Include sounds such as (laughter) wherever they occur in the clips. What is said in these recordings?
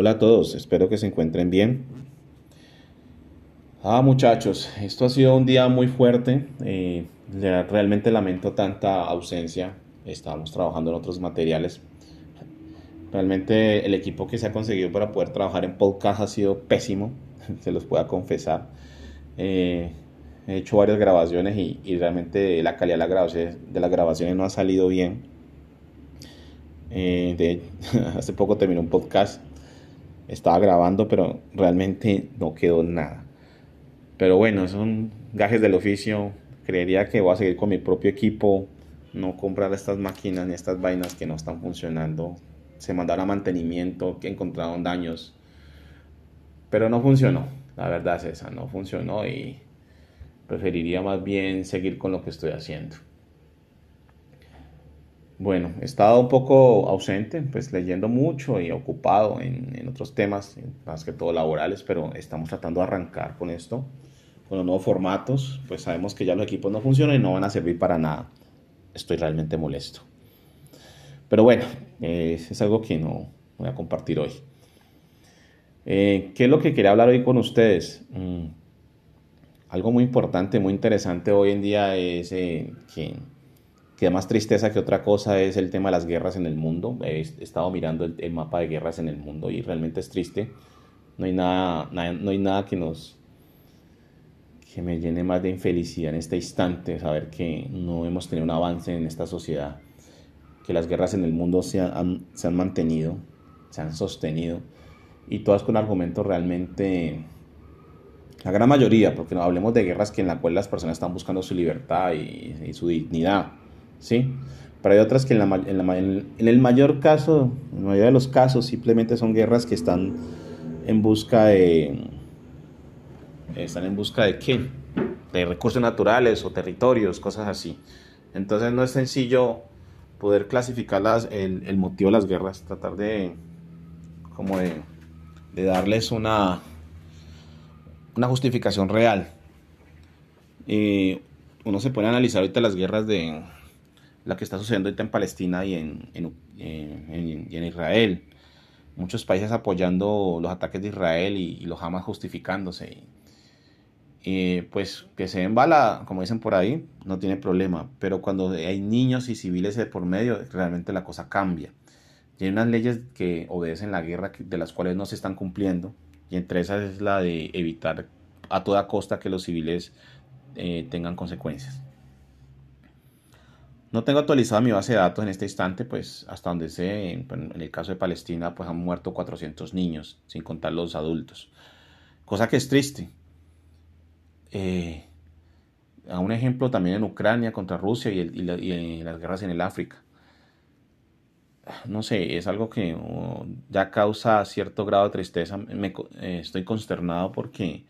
Hola a todos, espero que se encuentren bien. Ah, muchachos, esto ha sido un día muy fuerte. Eh, realmente lamento tanta ausencia. Estábamos trabajando en otros materiales. Realmente el equipo que se ha conseguido para poder trabajar en podcast ha sido pésimo, (laughs) se los puedo confesar. Eh, he hecho varias grabaciones y, realmente la calidad de las grabaciones no ha salido bien. Eh, (laughs) hace poco terminó un podcast, estaba grabando, pero realmente no quedó nada. Pero bueno, son gajes del oficio. Creería que voy a seguir con mi propio equipo, no comprar estas máquinas ni estas vainas que no están funcionando. Se mandaron a mantenimiento, que encontraron daños, pero no funcionó. La verdad es esa, no funcionó y preferiría más bien seguir con lo que estoy haciendo. Bueno, he estado un poco ausente, pues leyendo mucho y ocupado en, otros temas, más que todo laborales, pero estamos tratando de arrancar con esto, con los nuevos formatos, pues sabemos que ya los equipos no funcionan y no van a servir para nada. Estoy realmente molesto. Pero bueno, es algo que no voy a compartir hoy. Eh, ¿Qué es lo que quería hablar hoy con ustedes? Mm, algo muy importante, muy interesante hoy en día es eh, que, que más tristeza que otra cosa es el tema de las guerras en el mundo. He estado mirando el, mapa de guerras en el mundo y realmente es triste. No hay nada, no hay nada que nos que me llene más de infelicidad en este instante, saber que no hemos tenido un avance en esta sociedad, que las guerras en el mundo se han, se han mantenido, se han sostenido, y todas con argumentos realmente la gran mayoría, porque no hablemos de guerras que en la cual las personas están buscando su libertad y, su dignidad, ¿sí? Pero hay otras que en, el mayor caso, en la mayoría de los casos, simplemente son guerras que están en busca de... ¿Están en busca de qué? De recursos naturales o territorios, cosas así. Entonces no es sencillo poder clasificar el, el motivo de las guerras, tratar de... como de, de darles una una justificación real. uno se puede analizar ahorita las guerras de la que está sucediendo en Palestina y en, en, Israel. Muchos países apoyando los ataques de Israel y, los jamás justificándose. Y, pues que se den bala, como dicen por ahí, no tiene problema. Pero cuando hay niños y civiles por medio, realmente la cosa cambia. Y hay unas leyes que obedecen la guerra de las cuales no se están cumpliendo y entre esas es la de evitar a toda costa que los civiles eh, tengan consecuencias. No tengo actualizada mi base de datos en este instante, pues hasta donde sé, en, el caso de Palestina, pues han muerto 400 niños, sin contar los adultos. Cosa que es triste. Eh, a un ejemplo también en Ucrania contra Rusia y, y las guerras en el África no sé, es algo que ya causa cierto grado de tristeza. Me, eh, estoy consternado porque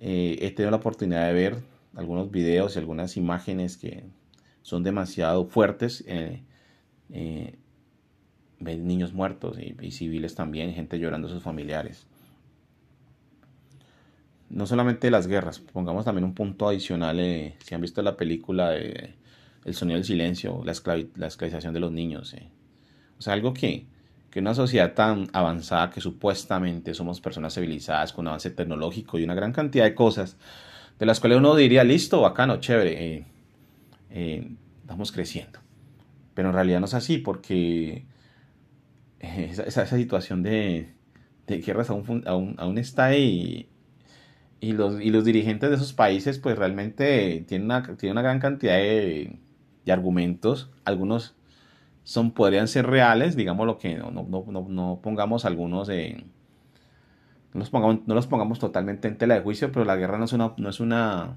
eh, he tenido la oportunidad de ver algunos videos y algunas imágenes que son demasiado fuertes. Eh, ver niños muertos y, civiles también, gente llorando a sus familiares. No solamente las guerras, pongamos también un punto adicional. si han visto la película de El sonido del silencio, la, la esclavización de los niños. O sea, algo que, que una sociedad tan avanzada que supuestamente somos personas civilizadas con avance tecnológico y una gran cantidad de cosas, de las cuales uno diría, listo, bacano, chévere, eh, eh, vamos creciendo. Pero en realidad no es así porque esa, esa, situación de, de guerras aún, aún, aún está ahí y, los, y los dirigentes de esos países pues realmente tienen una, tienen una gran cantidad de, de argumentos, algunos son, podrían ser reales, digamos lo que no, no, pongamos algunos en... No los, pongamos, no los pongamos totalmente en tela de juicio, pero la guerra no es una, no es una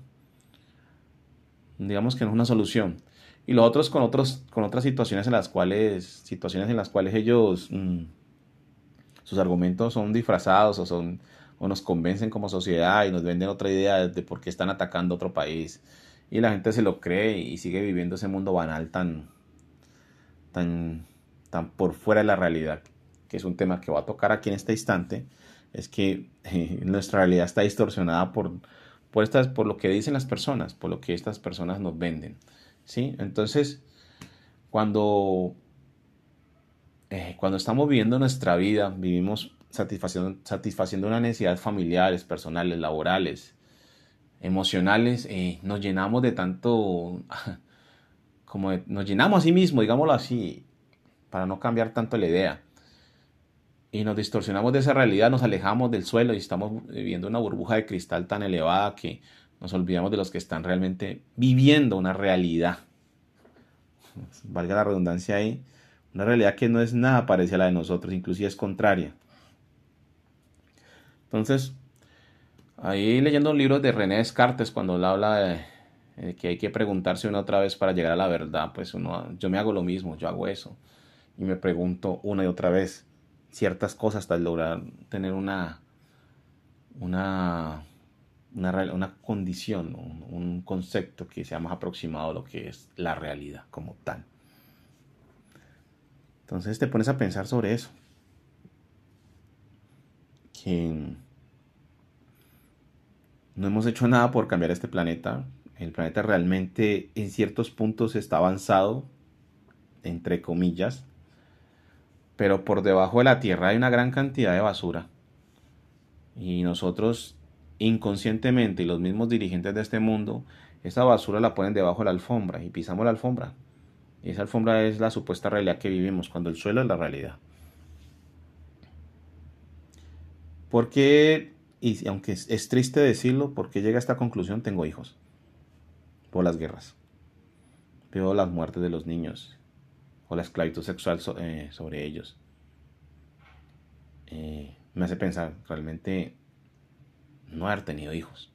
digamos que no es una solución. Y los otros con otros, con otras situaciones en las cuales, situaciones en las cuales ellos, mm, sus argumentos son disfrazados o son, o nos convencen como sociedad y nos venden otra idea de por qué están atacando otro país. Y la gente se lo cree y sigue viviendo ese mundo banal tan, tan, tan por fuera de la realidad, que es un tema que va a tocar aquí en este instante, es que eh, (laughs) nuestra realidad está distorsionada por, por, estas, por lo que dicen las personas, por lo que estas personas nos venden. ¿sí? Entonces, cuando, eh, cuando estamos viviendo nuestra vida, vivimos satisfaciendo, satisfaciendo unas necesidades familiares, personales, laborales, emocionales, eh, nos llenamos de tanto, (laughs) como nos llenamos a sí mismos, digámoslo así, para no cambiar tanto la idea. Y nos distorsionamos de esa realidad, nos alejamos del suelo y estamos viviendo una burbuja de cristal tan elevada que nos olvidamos de los que están realmente viviendo una realidad. Valga la redundancia ahí, una realidad que no es nada parecida a la de nosotros, inclusive es contraria. Entonces, ahí leyendo un libro de René Descartes, cuando él habla de, que hay que preguntarse una otra vez para llegar a la verdad, pues uno, yo me hago lo mismo, yo hago eso. Y me pregunto una y otra vez ciertas cosas hasta lograr tener una, una, una, condición, un, un concepto que sea más aproximado a lo que es la realidad como tal. Entonces te pones a pensar sobre eso. Que no hemos hecho nada por cambiar este planeta. El planeta realmente en ciertos puntos está avanzado, entre comillas, pero por debajo de la Tierra hay una gran cantidad de basura. Y nosotros inconscientemente y los mismos dirigentes de este mundo, esa basura la ponen debajo de la alfombra y pisamos la alfombra. Y esa alfombra es la supuesta realidad que vivimos, cuando el suelo es la realidad. Porque, y aunque es, triste decirlo, porque llega a esta conclusión, tengo hijos. Por las guerras. Veo las muertes de los niños. O la esclavitud sexual eh, sobre ellos. Eh, me hace pensar, realmente, no haber tenido hijos.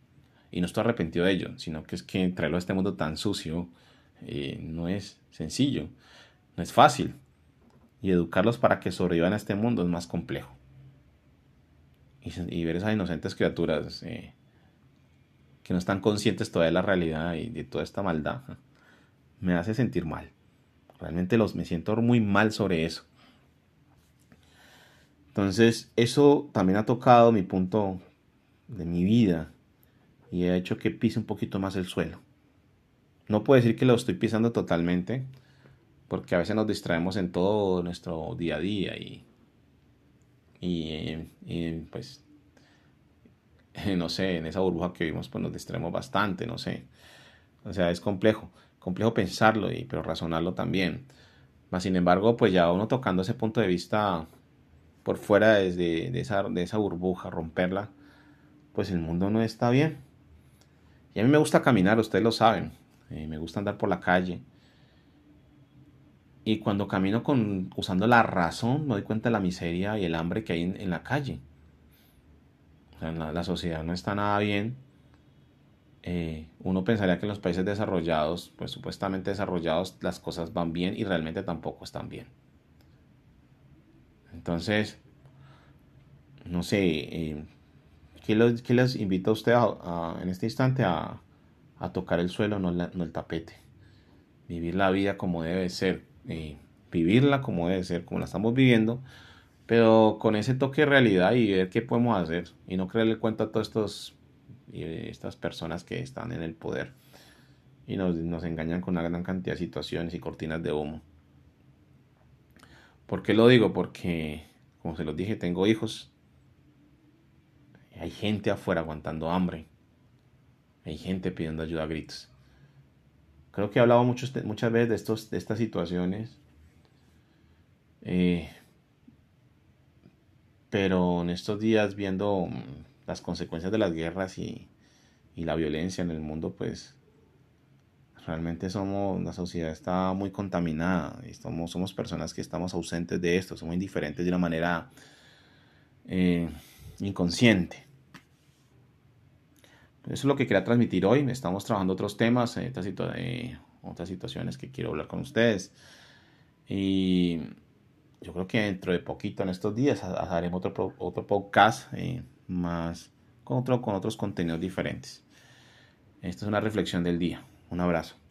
Y no estoy arrepentido de ello, sino que es que traerlo a este mundo tan sucio eh, no es sencillo, no es fácil. Y educarlos para que sobrevivan a este mundo es más complejo. Y, ver esas inocentes criaturas que no están conscientes todavía de la realidad y de toda esta maldad, me hace sentir mal. Realmente los, me siento muy mal sobre eso. Entonces, eso también ha tocado mi punto de mi vida y ha hecho que pise un poquito más el suelo. No puedo decir que lo estoy pisando totalmente, porque a veces nos distraemos en todo nuestro día a día y, y, pues, (laughs) no sé, en esa burbuja que vivimos, pues nos distraemos bastante, no sé. O sea, es complejo, complejo pensarlo, y, pero razonarlo también. Mas, sin embargo, pues ya uno tocando ese punto de vista por fuera desde de esa, de esa burbuja, romperla, pues el mundo no está bien. Y a mí me gusta caminar, ustedes lo saben. Eh, me gusta andar por la calle. Y cuando camino con, usando la razón, me doy cuenta de la miseria y el hambre que hay en, la calle. la, sociedad no está nada bien. Eh, uno pensaría que en los países desarrollados, pues supuestamente desarrollados, las cosas van bien y realmente tampoco están bien. Entonces, no sé, eh, ¿qué, les invita a usted en este instante a, a tocar el suelo, no, el tapete. Vivir la vida como debe ser, eh, vivirla como debe ser, como la estamos viviendo, pero con ese toque de realidad y ver qué podemos hacer y no creerle cuenta a todas estos, eh, estas personas que están en el poder y nos, nos engañan con una gran cantidad de situaciones y cortinas de humo. ¿Por qué lo digo? Porque, como se los dije, tengo hijos. Hay gente afuera aguantando hambre. Hay gente pidiendo ayuda a gritos. Creo que he hablado muchas veces de, estos, de estas situaciones. Eh, pero en estos días viendo mm, las consecuencias de las guerras y, la violencia en el mundo, pues realmente somos, la sociedad está muy contaminada y somos, somos personas que estamos ausentes de esto, somos indiferentes de una manera eh, inconsciente. Eso es lo que quería transmitir hoy. Estamos trabajando otros temas, eh, otras, situaciones que quiero hablar con ustedes. Y yo creo que dentro de poquito, en estos días, haremos otro, otro podcast eh, más con, otro, con otros contenidos diferentes. Esta es una reflexión del día. Un abrazo.